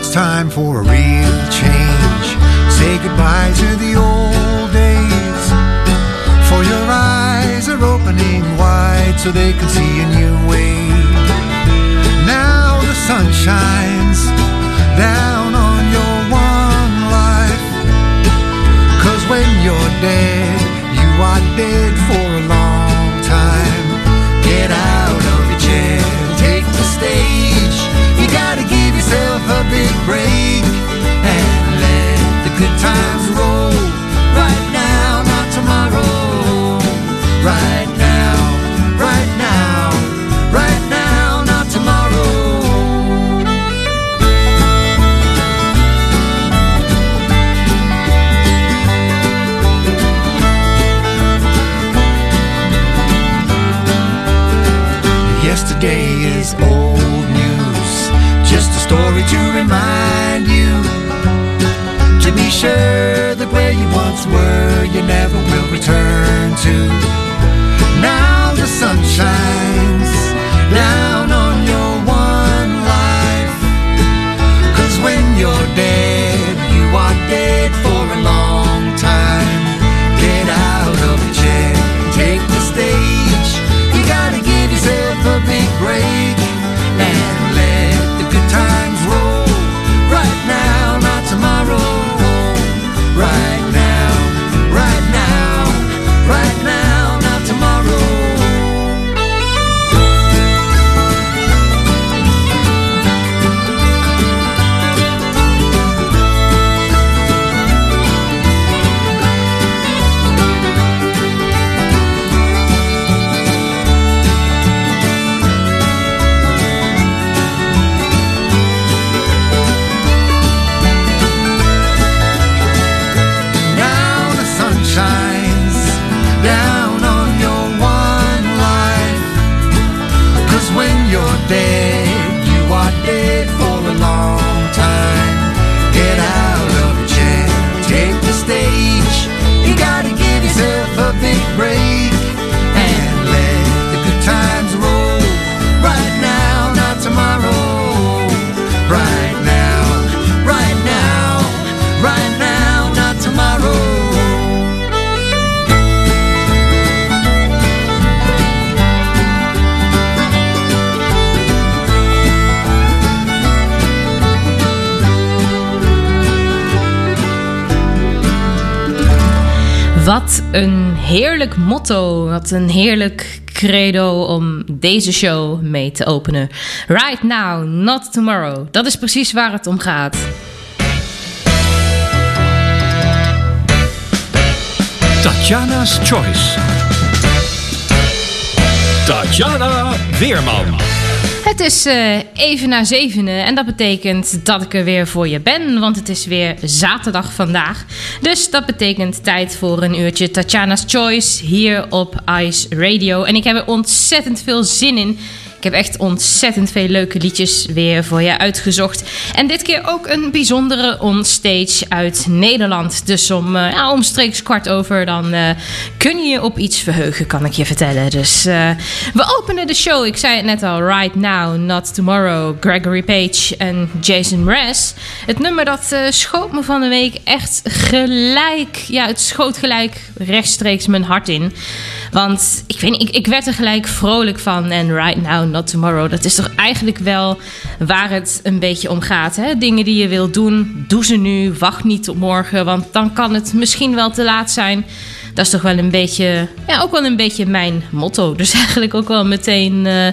It's time for a real change. Say goodbye to the old days. For your eyes are opening wide so they can see a new way. Now the sun shines down on your one life. Cause when you're dead, you are dead for times roll. Right now, not tomorrow. Right now, right now, right now, not tomorrow. Yesterday is old news, just a story to remind you sure that where you once were, you never will return to. Now the sun motto. Wat een heerlijk credo om deze show mee te openen. Right now, not tomorrow. Dat is precies waar het om gaat. Tatjana's Choice. Tatjana Weerman. Het is eh, even na zevenen en dat betekent dat ik er weer voor je ben, want het is weer zaterdag vandaag. Dus dat betekent tijd voor een uurtje Tatjana's Choice hier op Ice Radio. En ik heb er ontzettend veel zin in. Ik heb echt ontzettend veel leuke liedjes weer voor je uitgezocht. En dit keer ook een bijzondere onstage uit Nederland. Dus om eh, omstreeks kwart over, dan eh, kun je je op iets verheugen, kan ik je vertellen. Dus eh, we openen de show. Ik zei het net al, Right Now, Not Tomorrow. Gregory Page en Jason Mraz. Het nummer dat schoot me van de week echt gelijk. Ja, het schoot gelijk rechtstreeks mijn hart in. Want ik weet ik werd er gelijk vrolijk van. En Right Now, Not Tomorrow, dat is toch eigenlijk wel waar het een beetje om gaat. Hè? Dingen die je wilt doen, doe ze nu. Wacht niet tot morgen, want dan kan het misschien wel te laat zijn. Dat is toch wel een beetje, ja, ook wel een beetje mijn motto. Dus eigenlijk ook wel meteen eh,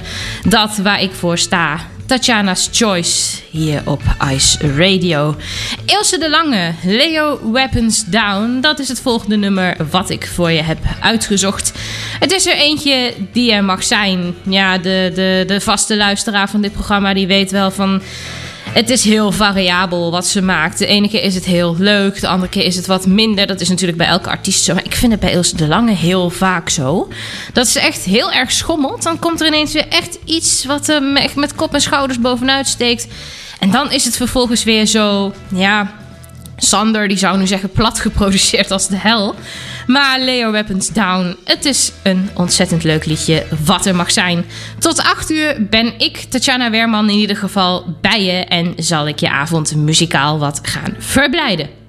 dat waar ik voor sta. Tatjana's Choice hier op Ice Radio. Ilse de Lange, Leo Weapons Down. Dat is het volgende nummer wat ik voor je heb uitgezocht. Het is er eentje die er mag zijn. Ja, de, de, de vaste luisteraar van dit programma die weet wel van het is heel variabel wat ze maakt. De ene keer is het heel leuk, de andere keer is het wat minder. Dat is natuurlijk bij elke artiest zo. Maar ik vind het bij Ilse de Lange heel vaak zo. Dat ze echt heel erg schommelt. Dan komt er ineens weer echt iets wat hem echt met kop en schouders bovenuit steekt. En dan is het vervolgens weer zo, ja, Sander die zou nu zeggen plat geproduceerd als de hel. Maar Leo Weapons Down, het is een ontzettend leuk liedje, wat er mag zijn. Tot 8 uur ben ik, Tatjana Werman, in ieder geval bij je en zal ik je avond muzikaal wat gaan verblijden.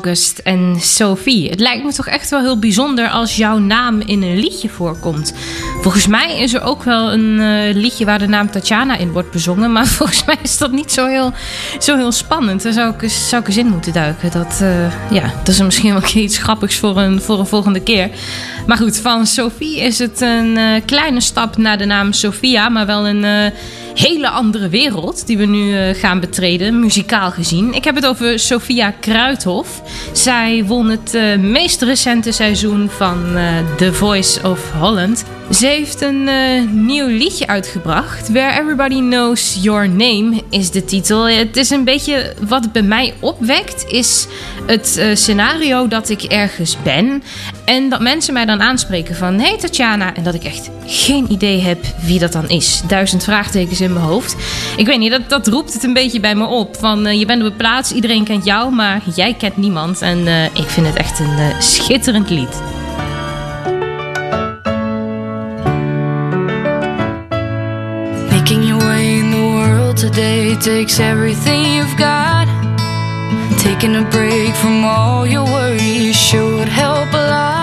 August en Sophie. Het lijkt me toch echt wel heel bijzonder als jouw naam in een liedje voorkomt. Volgens mij is er ook wel een eh, liedje waar de naam Tatjana in wordt bezongen. Maar volgens mij is dat niet zo heel, zo heel spannend. Daar zou ik, eens- zou ik eens in moeten duiken. Dat, eh, ja, dat is misschien wel iets grappigs voor een, voor een volgende keer. Maar goed, van Sophie is het een eh, kleine stap naar de naam Sophia. Maar wel een hele andere wereld die we nu gaan betreden, muzikaal gezien. Ik heb het over Sophia Kruithof. Zij won het eh, meest recente seizoen van eh, The Voice of Holland. Ze heeft een eh, nieuw liedje uitgebracht. Where Everybody Knows Your Name is de titel. Het is een beetje wat het bij mij opwekt, is het eh, scenario dat ik ergens ben. En dat mensen mij dan aanspreken van... Hey Tatjana. En dat ik echt geen idee heb wie dat dan is. Duizend vraagtekens in mijn hoofd. Ik weet niet, dat, dat roept het een beetje bij me op. Van eh, je bent op een plaats, iedereen kent jou, maar jij kent niemand. En ik vind het echt een schitterend lied. Today takes everything you've got. Taking a break from all your worries sure would help a lot.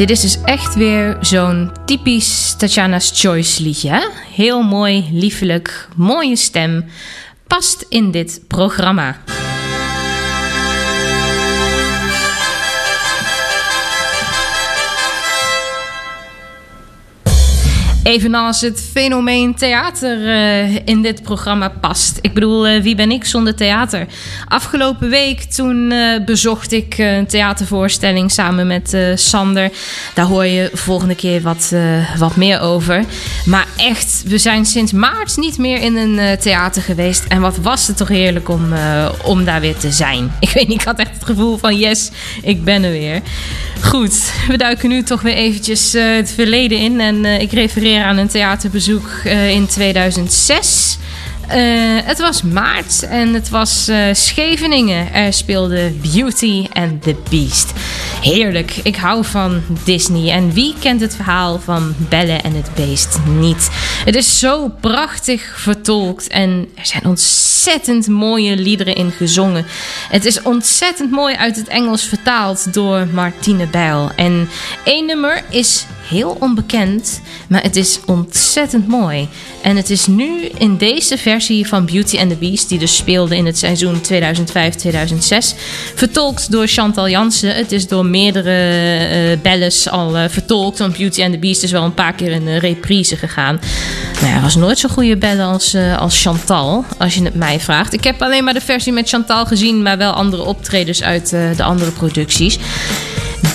Dit is dus echt weer zo'n typisch Tatjana's Choice liedje. Heel mooi, liefelijk, mooie stem. Past in dit programma. Evenals het fenomeen theater eh, in dit programma past. Ik bedoel, eh, wie ben ik zonder theater? Afgelopen week toen eh, bezocht ik een theatervoorstelling samen met Sander. Daar hoor je volgende keer wat, wat meer over. Maar echt, we zijn sinds maart niet meer in een theater geweest. En wat was het toch heerlijk om, om daar weer te zijn. Ik weet niet, ik had echt het gevoel van yes, ik ben er weer. Goed, we duiken nu toch weer eventjes het verleden in. En ik refereer aan een theaterbezoek eh, in 2006. Eh, het was maart en het was eh, Scheveningen. Er speelde Beauty and the Beast. Heerlijk, ik hou van Disney. En wie kent het verhaal van Belle en het Beest niet? Het is zo prachtig vertolkt en er zijn ontzettend mooie liederen in gezongen. Het is ontzettend mooi uit het Engels vertaald door Martine Bijl. En één nummer is heel onbekend, maar het is ontzettend mooi. En het is nu in deze versie van Beauty and the Beast, die dus speelde in het seizoen 2005-2006, vertolkt door Chantal Jansen. Het is door meerdere eh belles al eh, vertolkt, want Beauty and the Beast is wel een paar keer in een reprise gegaan. Nou, hij was nooit zo'n goede bellen als, eh, als Chantal, als je het mij vraagt. Ik heb alleen maar de versie met Chantal gezien, maar wel andere optredens uit de andere producties.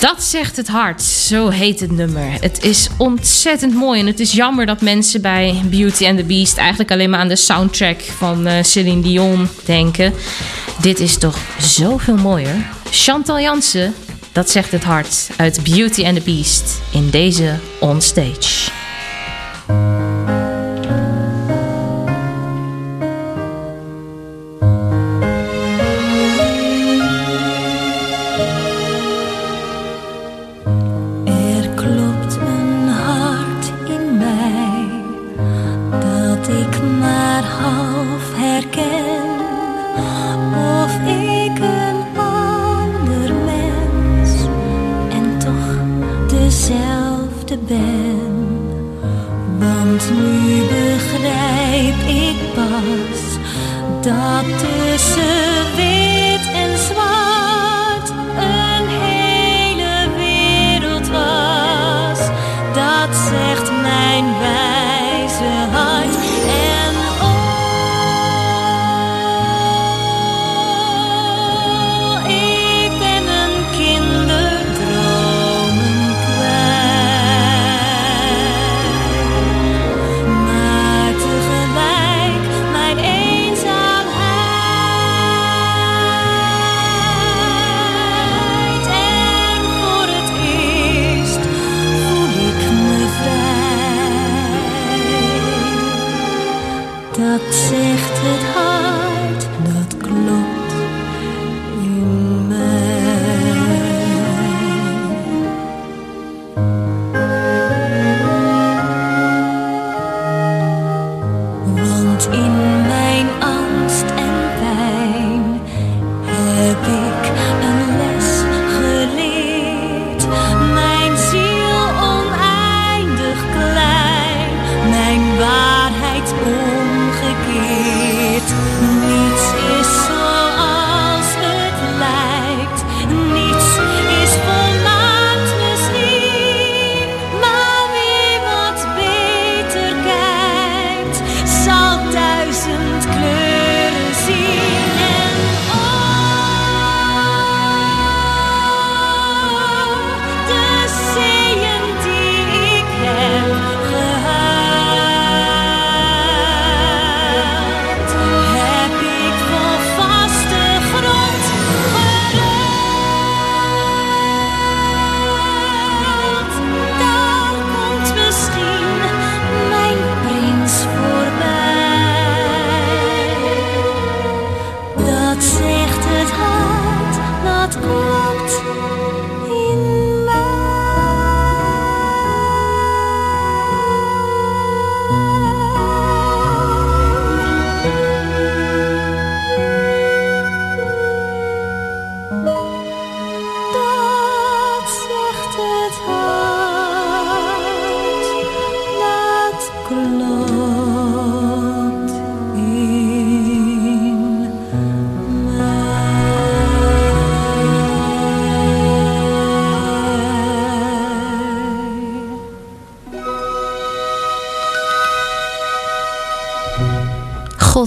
Dat zegt het hart, zo heet het nummer. Het is ontzettend mooi en het is jammer dat mensen bij Beauty and the Beast eigenlijk alleen maar aan de soundtrack van eh, Celine Dion denken. Dit is toch zoveel mooier. Chantal Jansen, dat zegt het hart uit Beauty and the Beast in deze onstage.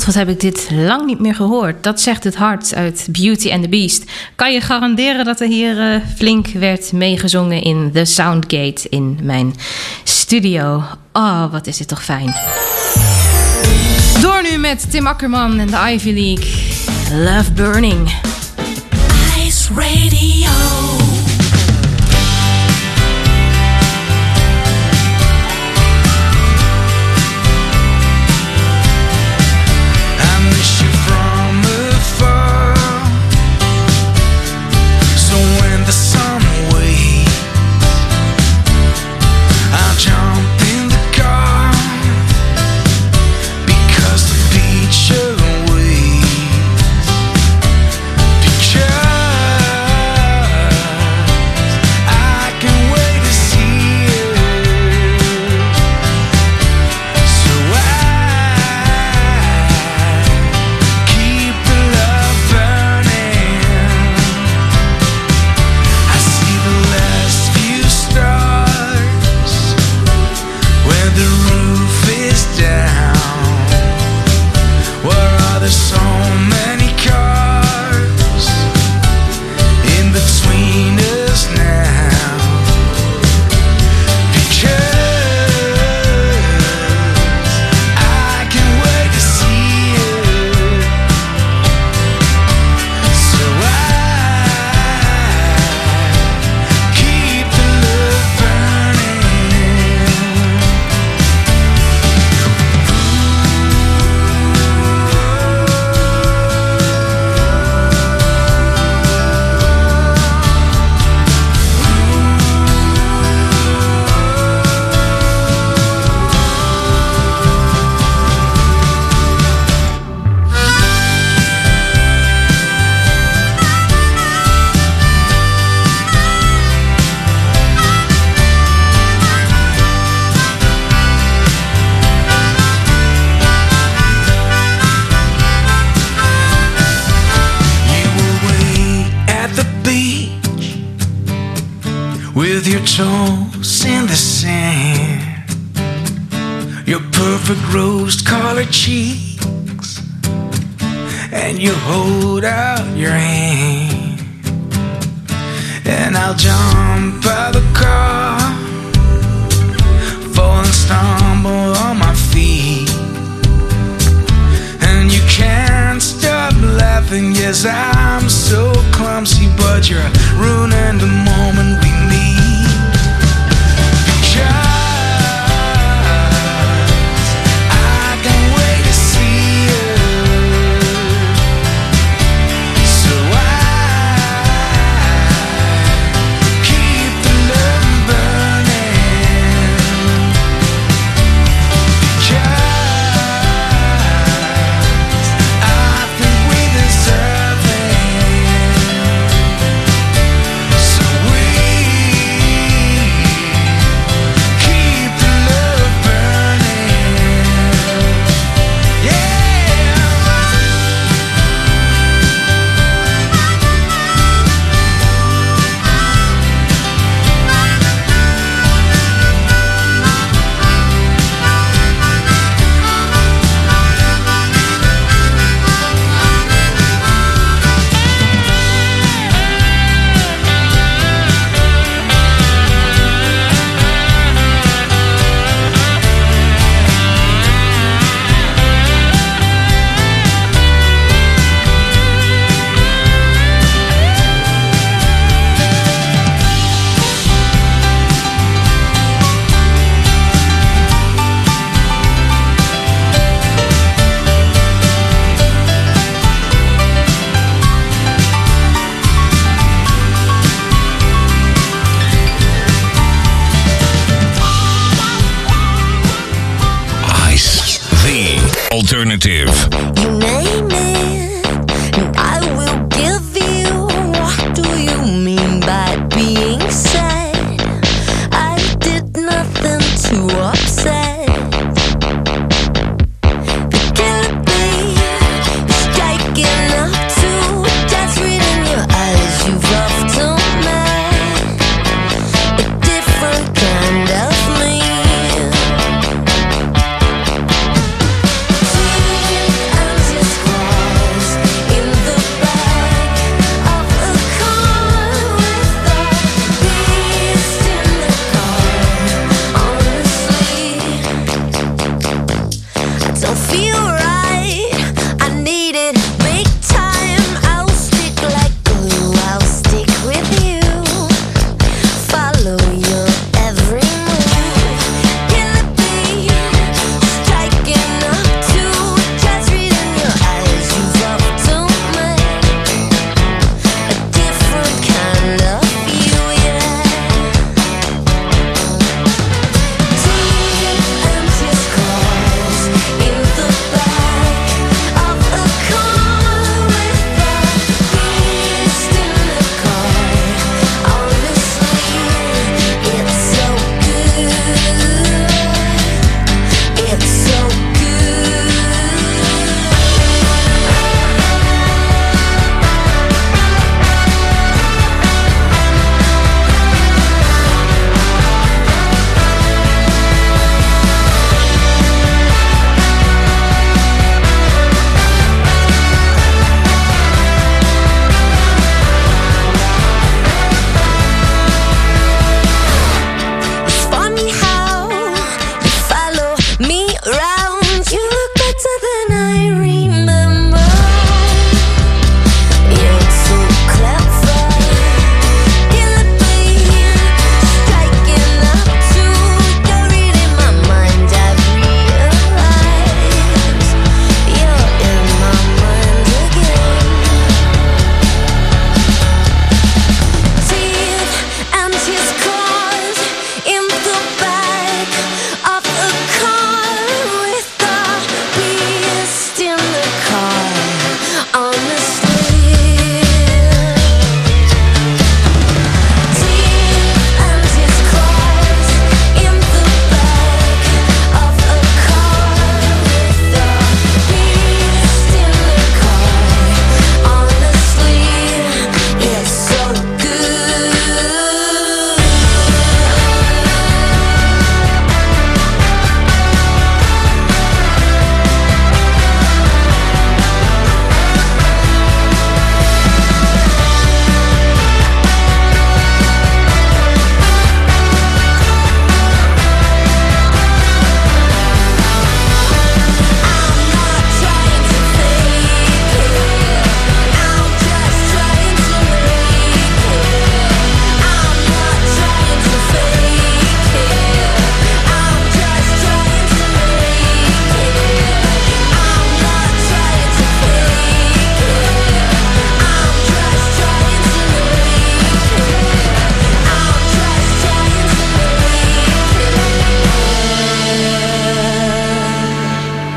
Wat heb ik dit lang niet meer gehoord. Dat zegt het hart uit Beauty and the Beast. Kan je garanderen dat er hier eh, flink werd meegezongen in The Soundgate in mijn studio. Oh, wat is dit toch fijn. Door nu met Tim Akkerman en de Ivy League. Love Burning. Your toes in the sand. Your perfect rose colored cheeks, and you hold out your hand. And I'll jump out the car, fall and stumble on my feet. And you can't stop laughing, yes, I'm so clumsy, but you're ruining the moment we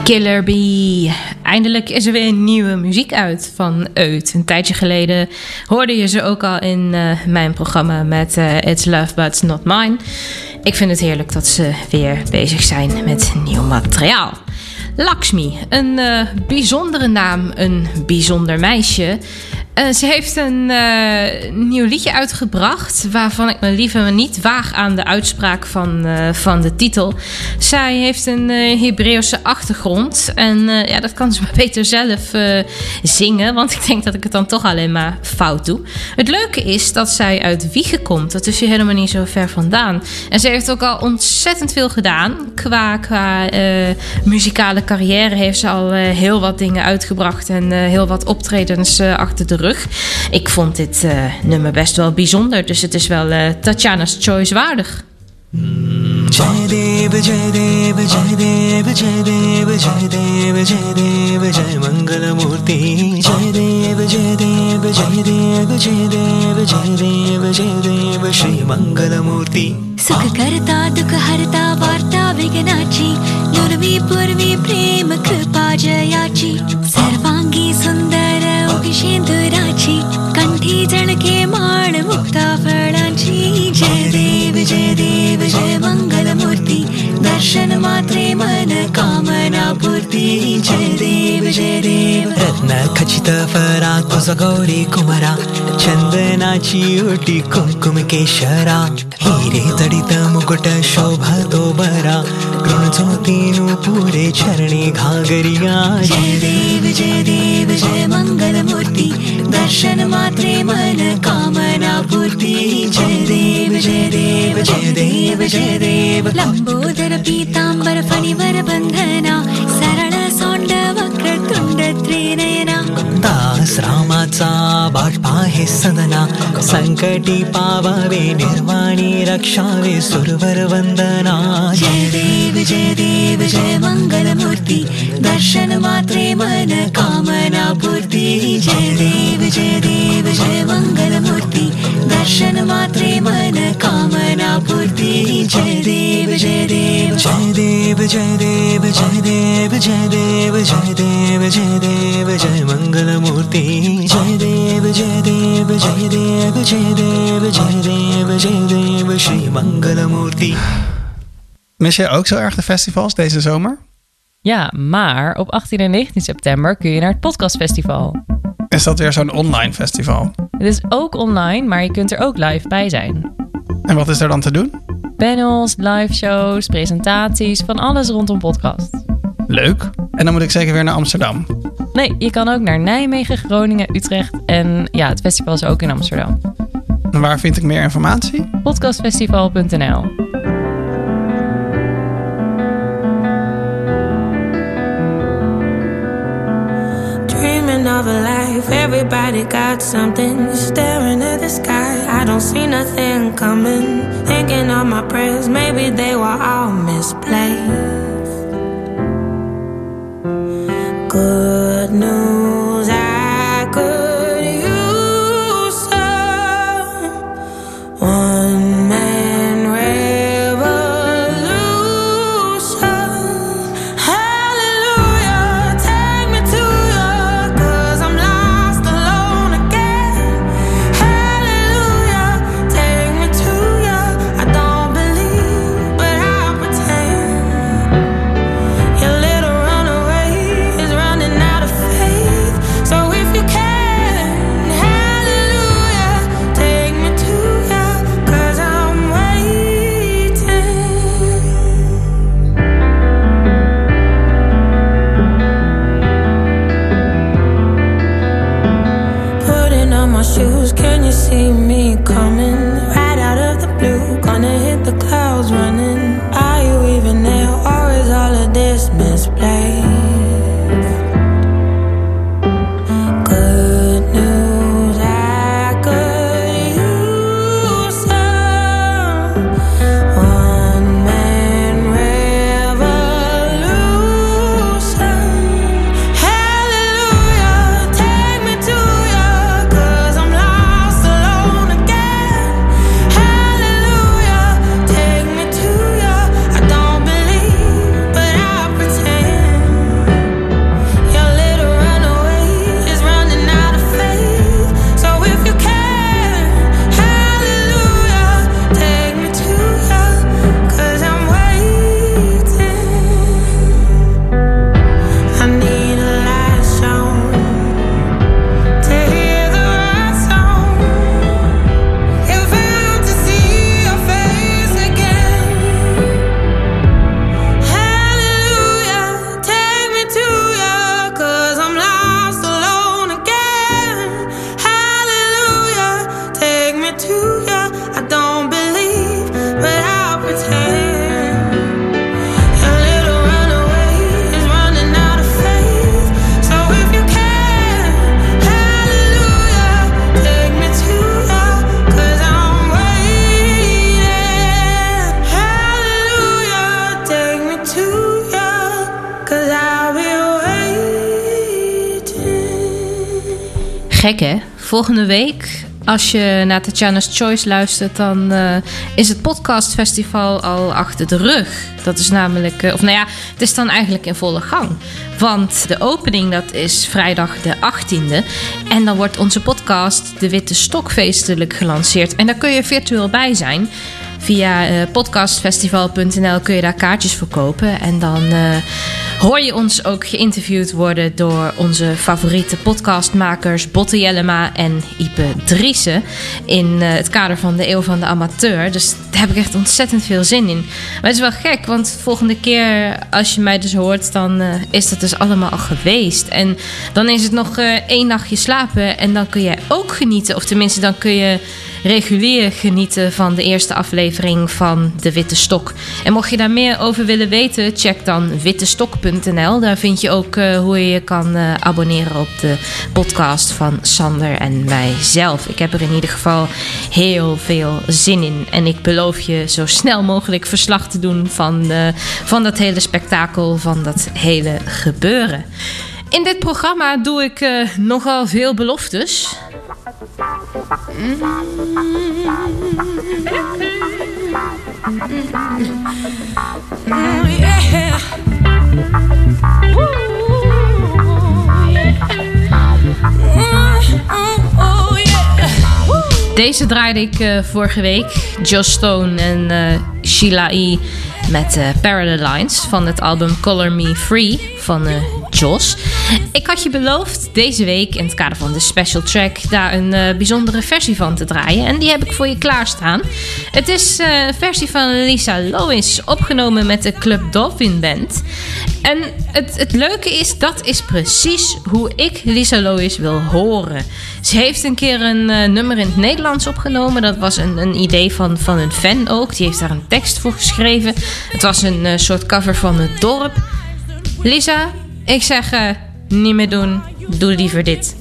Killer Bee. Eindelijk is er weer nieuwe muziek uit van Eut. Een tijdje geleden hoorde je ze ook al in uh, mijn programma met uh, It's Love But Not Mine. Ik vind het heerlijk dat ze weer bezig zijn met nieuw materiaal. Lakshmi, een uh, bijzondere naam, een bijzonder meisje. Uh, ze heeft een uh, nieuw liedje uitgebracht. Waarvan ik me liever niet waag aan de uitspraak van, uh, van de titel. Zij heeft een Hebreeuwse achtergrond. En ja, dat kan ze maar beter zelf zingen. Want ik denk dat ik het dan toch alleen maar fout doe. Het leuke is dat zij uit Wiegen komt. Dat is hier helemaal niet zo ver vandaan. En ze heeft ook al ontzettend veel gedaan. Qua, qua muzikale carrière heeft ze al heel wat dingen uitgebracht. En heel wat optredens achter de terug. Ik vond dit nummer best wel bijzonder, dus het is wel uh, Tatjana's Choice waardig. Mm. सुखकर्ता दुःखहर्ता वार्ता विघ्नाची पूर्वी प्रेम कृपा जयाची सर्वांगी सुंदर जय देव जय देव जय मूर्ती दर्शन मात्रे मन कामना पूर्ती. जय देव जय देव. रत्न खचित फरा तुझ गौरी कुमरा. कुमकुम केशरा हिरे जडित मुकुट शोभा तो बरा ऋणज्योतीनु पुरे चरणी घागरिया। जय देव जय देव जय मंगल मूर्ती दर्शन मात्रे मन कामना पूर्ती। जय देव जय देव जय देव जय देव। बंधना सरळ हे सदना। संकटी पावावे निर्वाणी रक्षावे सुरवर वंदना। जय देव जय देव जय मंगल मूर्ती दर्शन मात्रे मन कामना पूर्ती। जय देव जय देव जय मंगल मूर्ती दर्शन मात्रे मन कामना पूर्ती जय देव जय देव जय देव जय देव जय देव जय देव जय देव जय देव जय मंगल मूर्ति जय देव जय देव जय देव जय देव जय देव जय देव श्री मंगल मूर्ति Mis je ook zo erg de festivals deze zomer? Ja, maar op 18 en 19 september kun je naar het podcastfestival. Is dat weer zo'n online festival? Het is ook online, maar je kunt er ook live bij zijn. En wat is er dan te doen? Panels, live shows, presentaties, van alles rondom podcast. Leuk. En dan moet ik zeker weer naar Amsterdam. Nee, je kan ook naar Nijmegen, Groningen, Utrecht en ja, het festival is ook in Amsterdam. En waar vind ik meer informatie? Podcastfestival.nl Dreaming of a life, everybody got something. Staring at the sky, I don't see nothing coming. Thinking of my prayers, maybe they were all misplaced. Gek hè? Volgende week, als je naar Tatjana's Choice luistert, dan eh, is het podcastfestival al achter de rug. Dat is namelijk, eh, of nou ja, het is dan eigenlijk in volle gang. Want de opening, dat is vrijdag de 18e. En dan wordt onze podcast De Witte Stok feestelijk gelanceerd. En daar kun je virtueel bij zijn. Via eh, podcastfestival.nl kun je daar kaartjes verkopen. En dan hoor je ons ook geïnterviewd worden door onze favoriete podcastmakers Botte Jellema en Ipe Driessen. In eh, het kader van de Eeuw van de Amateur. Dus daar heb ik echt ontzettend veel zin in. Maar het is wel gek, want volgende keer als je mij dus hoort, dan eh, is dat dus allemaal al geweest. En dan is het nog eh, één nachtje slapen en dan kun jij ook genieten. Of tenminste, dan kun je regulier genieten van de eerste aflevering van De Witte Stok. En mocht je daar meer over willen weten, check dan wittestok.nl. Daar vind je ook eh, hoe je je kan eh, abonneren op de podcast van Sander en mijzelf. Ik heb er in ieder geval heel veel zin in. En ik beloof je zo snel mogelijk verslag te doen van, eh, van dat hele spektakel, van dat hele gebeuren. In dit programma doe ik eh, nogal veel beloftes. Deze draaide ik eh, vorige week. Joss Stone en eh, Sheila E. met eh Parallel Lines van het album Color Me Free van eh Joss. Ik had je beloofd deze week in het kader van de special track daar een eh, bijzondere versie van te draaien. En die heb ik voor je klaarstaan. Het is een versie van Lisa Lois, opgenomen met de Club Dolphin Band. En het, het leuke is, dat is precies hoe ik Lisa Lois wil horen. Ze heeft een keer een nummer in het Nederlands opgenomen. Dat was een, een idee van, van een fan ook. Die heeft daar een tekst voor geschreven. Het was een eh, soort cover van het dorp. Lisa, ik zeg eh, niet meer doen. Doe liever dit.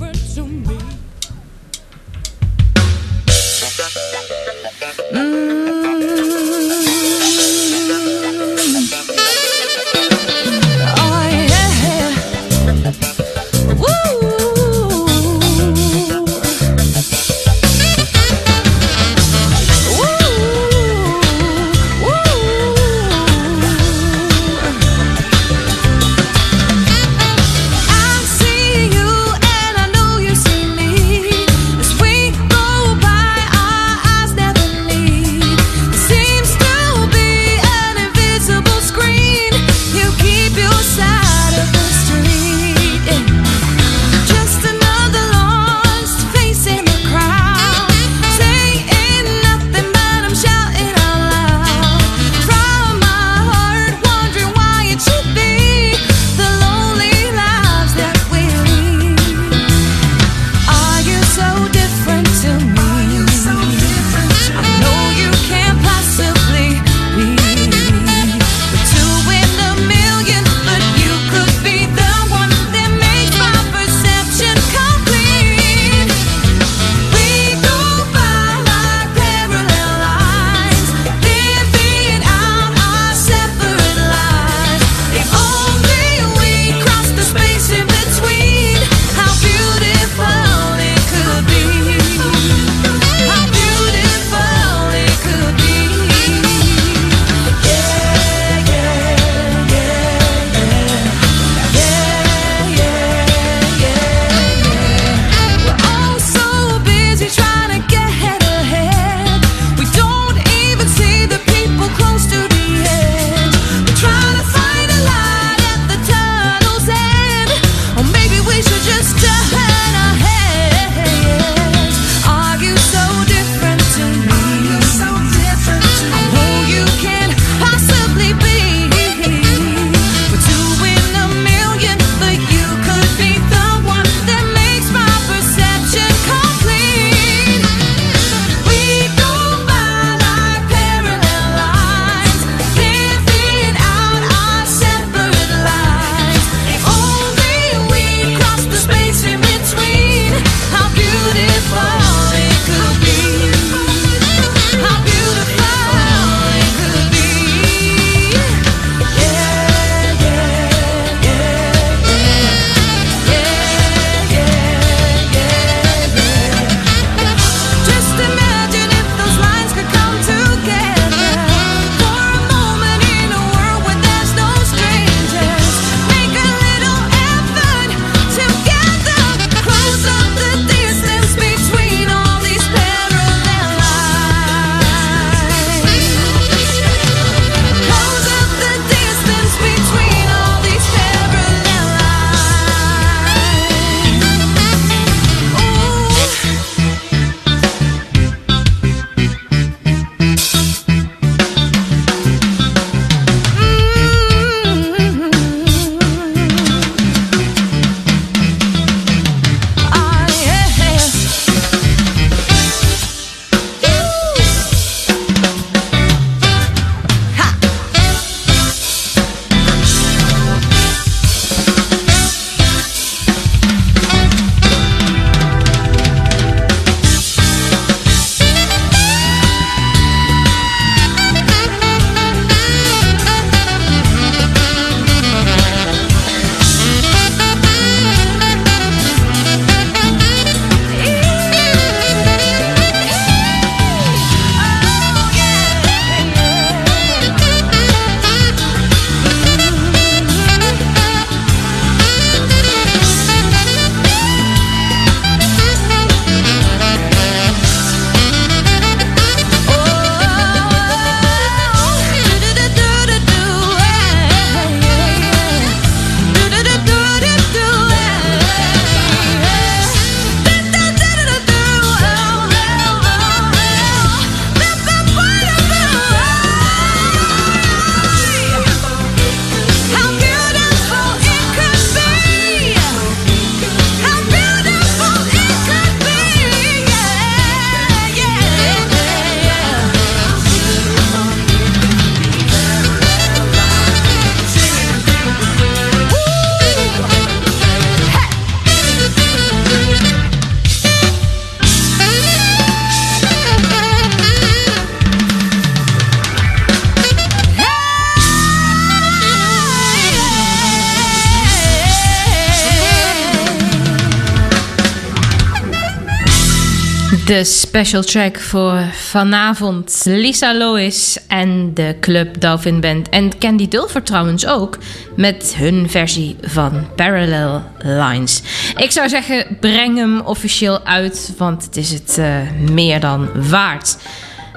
De special track voor vanavond. Lisa Lois en de Club Dolphin Band. En Candy Dulfer trouwens ook. Met hun versie van Parallel Lines. Ik zou zeggen, breng hem officieel uit. Want het is het uh, meer dan waard.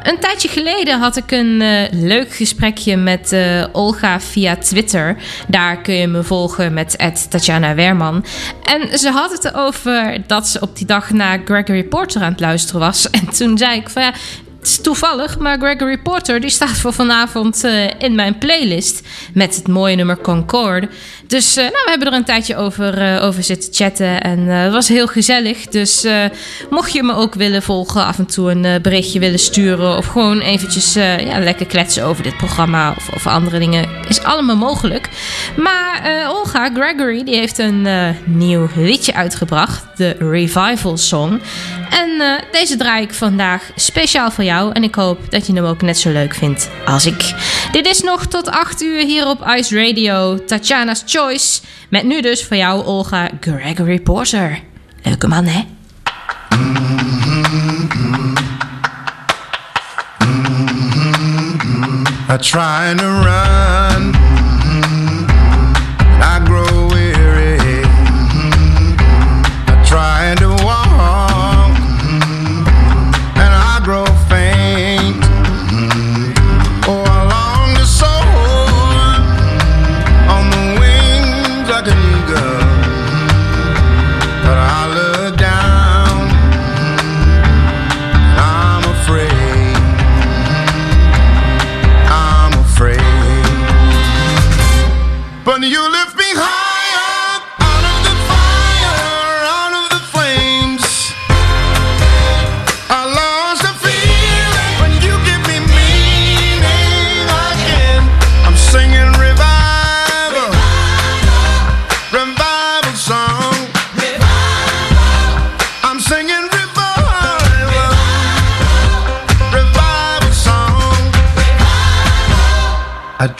Een tijdje geleden had ik een uh, leuk gesprekje met uh, Olga via Twitter. Daar kun je me volgen met Tatjana Werman. En ze had het erover dat ze op die dag naar Gregory Porter aan het luisteren was. En toen zei ik van ja, toevallig, maar Gregory Porter die staat voor vanavond uh, in mijn playlist. Met het mooie nummer Concorde. Dus uh, nou, we hebben er een tijdje over, uh, over zitten chatten. En het was heel gezellig. Dus mocht je me ook willen volgen, af en toe een berichtje willen sturen. Of gewoon eventjes ja, lekker kletsen over dit programma of over andere dingen. Is allemaal mogelijk. Maar Olga Gregory die heeft een nieuw liedje uitgebracht. De Revival Song. En deze draai ik vandaag speciaal voor jou. En ik hoop dat je hem ook net zo leuk vindt als ik. Dit is nog tot 8 uur hier op Ice Radio. Tatjana's Choice. Met nu dus voor jou Olga Gregory Porter. Leuke man, hè? I try to run. I grow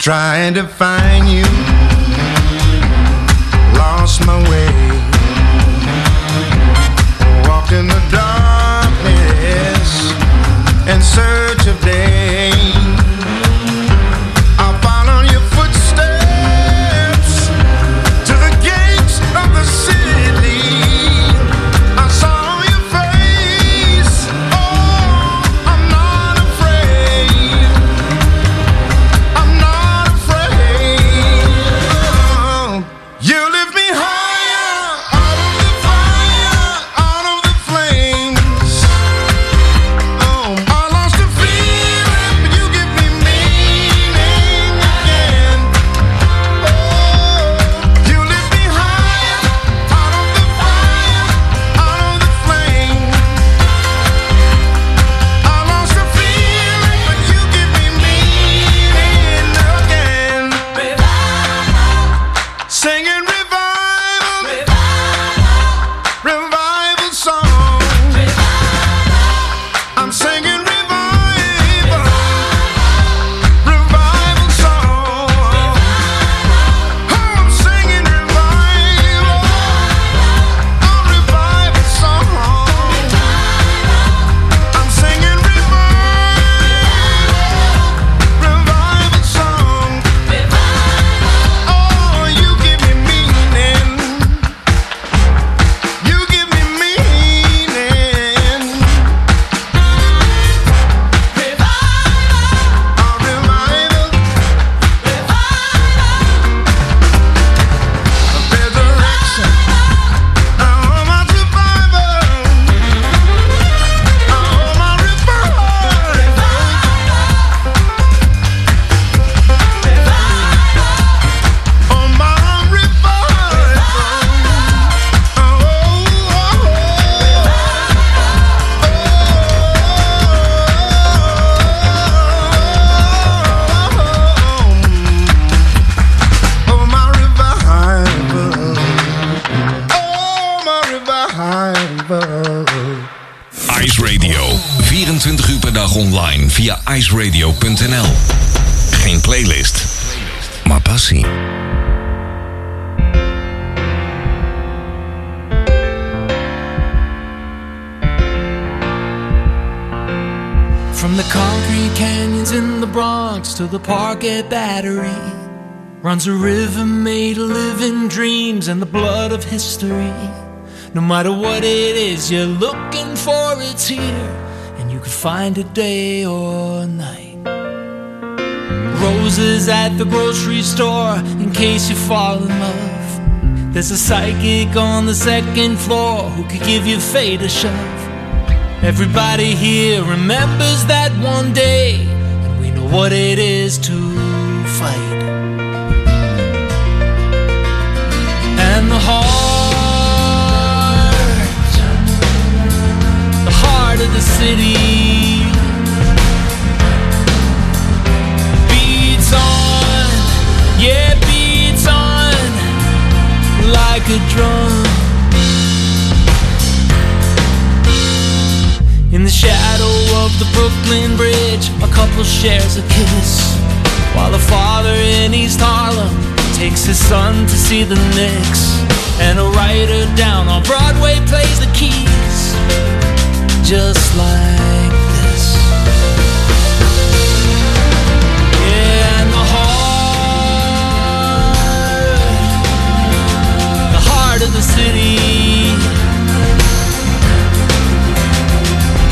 I tried to find You lift me higher online via iceradio.nl. Geen playlist, maar passie. From the concrete canyons in the Bronx to the Parkett Battery runs a river made of living dreams and the blood of history. No matter what it is you're looking for, it's here, can find a day or night. Roses at the grocery store in case you fall in love. There's a psychic on the second floor who could give your fate a shove. Everybody here remembers that one day, and we know what it is to fight. And the heart, the city beats on, yeah, beats on like a drum. In the shadow of the Brooklyn Bridge, a couple shares a kiss. While a father in East Harlem takes his son to see the Knicks. And a writer down on Broadway plays the keys. Just like this. Yeah, and the heart, the heart of the city.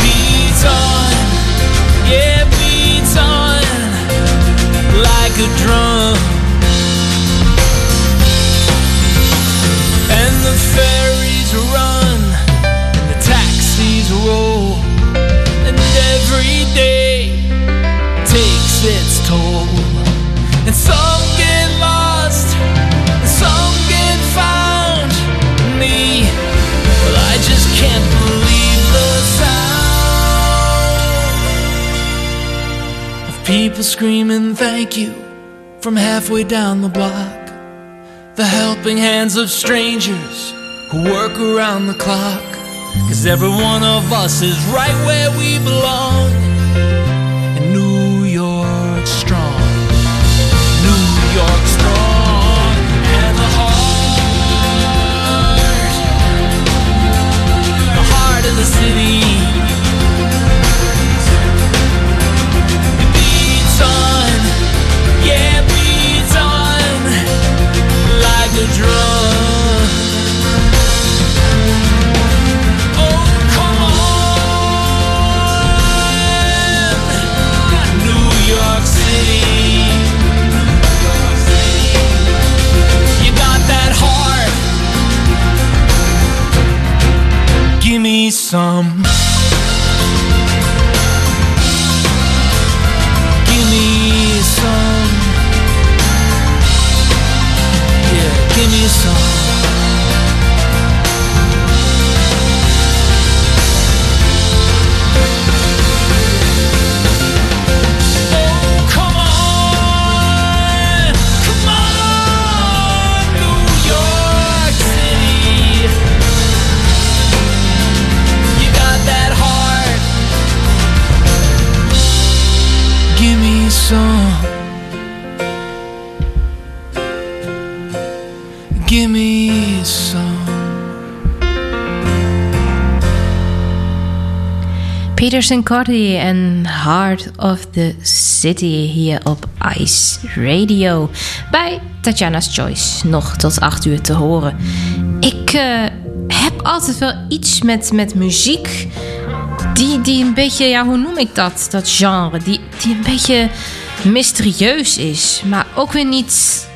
beats on, yeah, beats on like a drum. Screaming thank you from halfway down the block. The helping hands of strangers who work around the clock. Cause every one of us is right where we belong. Me some. Some. Give me some. Peterson Carty en Heart of the City hier op Ice Radio. Bij Tatjana's Choice. Nog tot 8 uur te horen. Ik eh, heb altijd wel iets met, met muziek. Die, die een beetje, ja, hoe noem ik dat? Dat genre. Die, die een beetje mysterieus is. Maar ook weer niet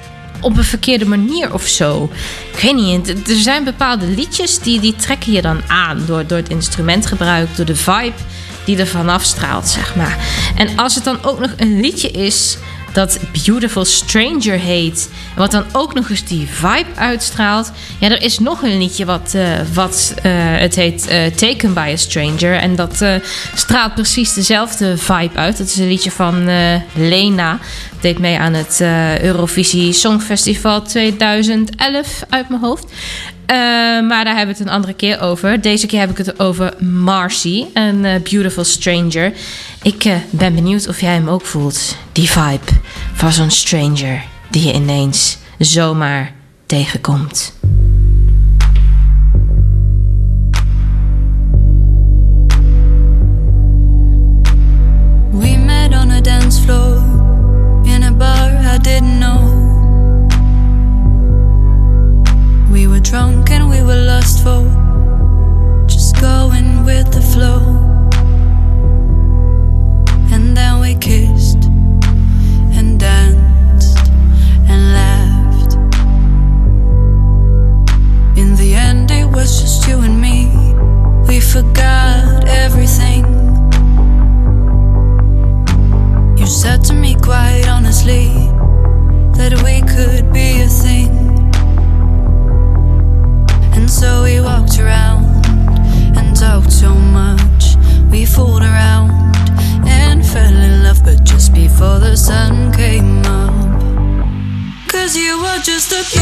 op een verkeerde manier of zo. Ik weet niet. Er zijn bepaalde liedjes die, die trekken je dan aan. Door, door het instrumentgebruik, door de vibe die er vanaf straalt, zeg maar. En als het dan ook nog een liedje is dat Beautiful Stranger heet. Wat dan ook nog eens die vibe uitstraalt. Ja, er is nog een liedje wat, eh, wat eh, het heet eh, Taken by a Stranger. En dat straalt precies dezelfde vibe uit. Dat is een liedje van Lena. Deed mee aan het Eurovisie Songfestival 2011 uit mijn hoofd. Eh, maar daar hebben we het een andere keer over. Deze keer heb ik het over Marcy, een eh, Beautiful Stranger. Ik eh, ben benieuwd of jij hem ook voelt. Die vibe van zo'n stranger die je ineens zomaar tegenkomt. just a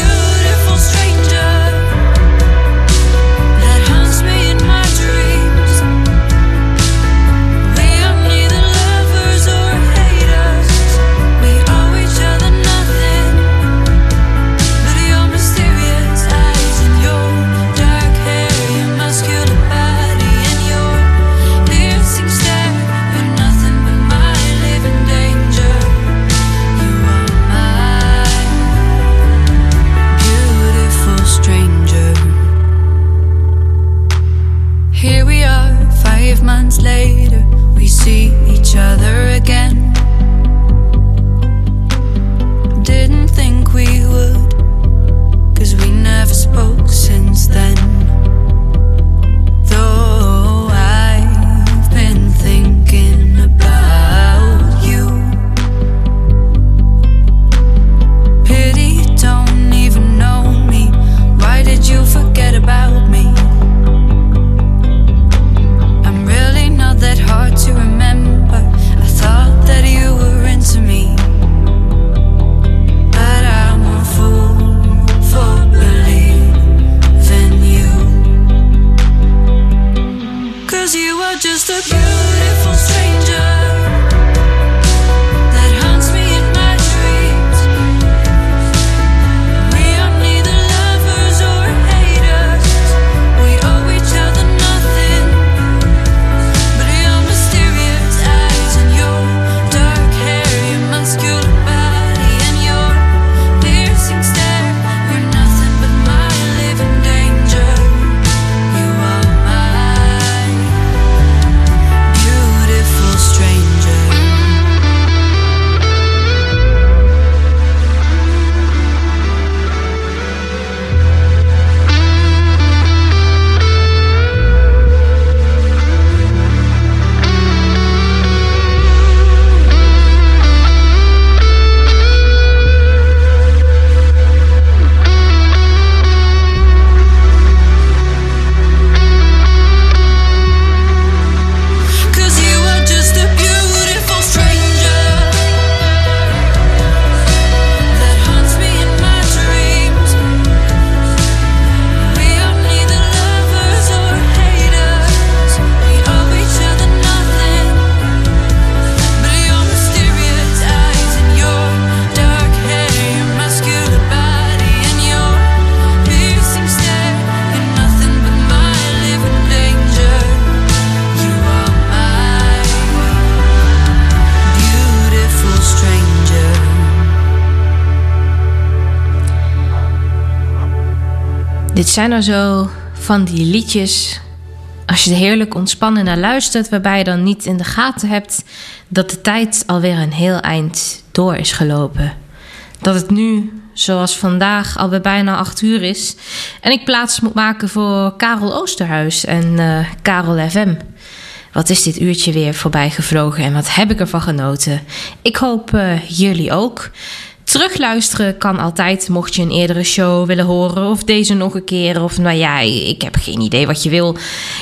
zijn er zo van die liedjes. Als je er heerlijk ontspannen naar luistert, waarbij je dan niet in de gaten hebt dat de tijd alweer een heel eind door is gelopen. Dat het nu, zoals vandaag, alweer bijna acht uur is. En ik plaats moet maken voor Karel Oosterhuis en eh, Karel FM. Wat is dit uurtje weer voorbij gevlogen en wat heb ik ervan genoten? Ik hoop eh, jullie ook. Terugluisteren kan altijd, mocht je een eerdere show willen horen of deze nog een keer. Of nou ja, ik heb geen idee wat je wil.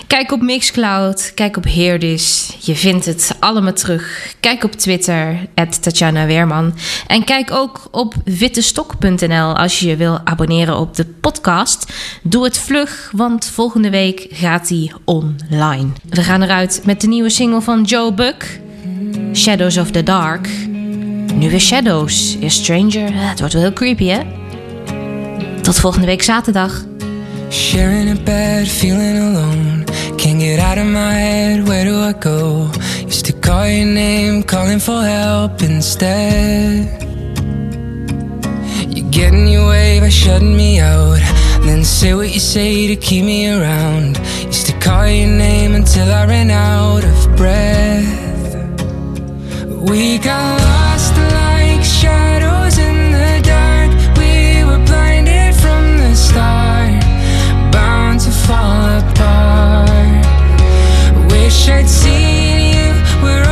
Kijk op Mixcloud, kijk op Heerdis. Je vindt het allemaal terug. Kijk op Twitter, Tatjana Weerman. En kijk ook op wittestok.nl als je je wil abonneren op de podcast. Doe het vlug, want volgende week gaat die online. We gaan eruit met de nieuwe single van Joe Buck, Shadows of the Dark. Nu weer Shadows, is Stranger. Het wordt wel heel creepy, hè? Tot volgende week zaterdag. Sharing a bed, feeling alone. Can't get out of my head, where do I go? Used to call your name, calling for help instead. You get in your way by shutting me out. Then say what you say to keep me around. Used to call your name until I ran out of breath. We got lost like shadows in the dark. We were blinded from the start, bound to fall apart. Wish I'd seen you. We're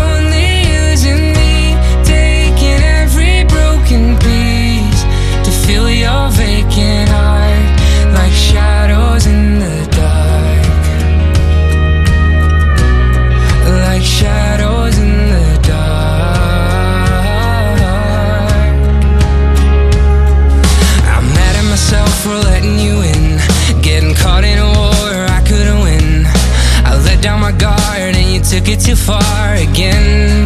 took it too far again.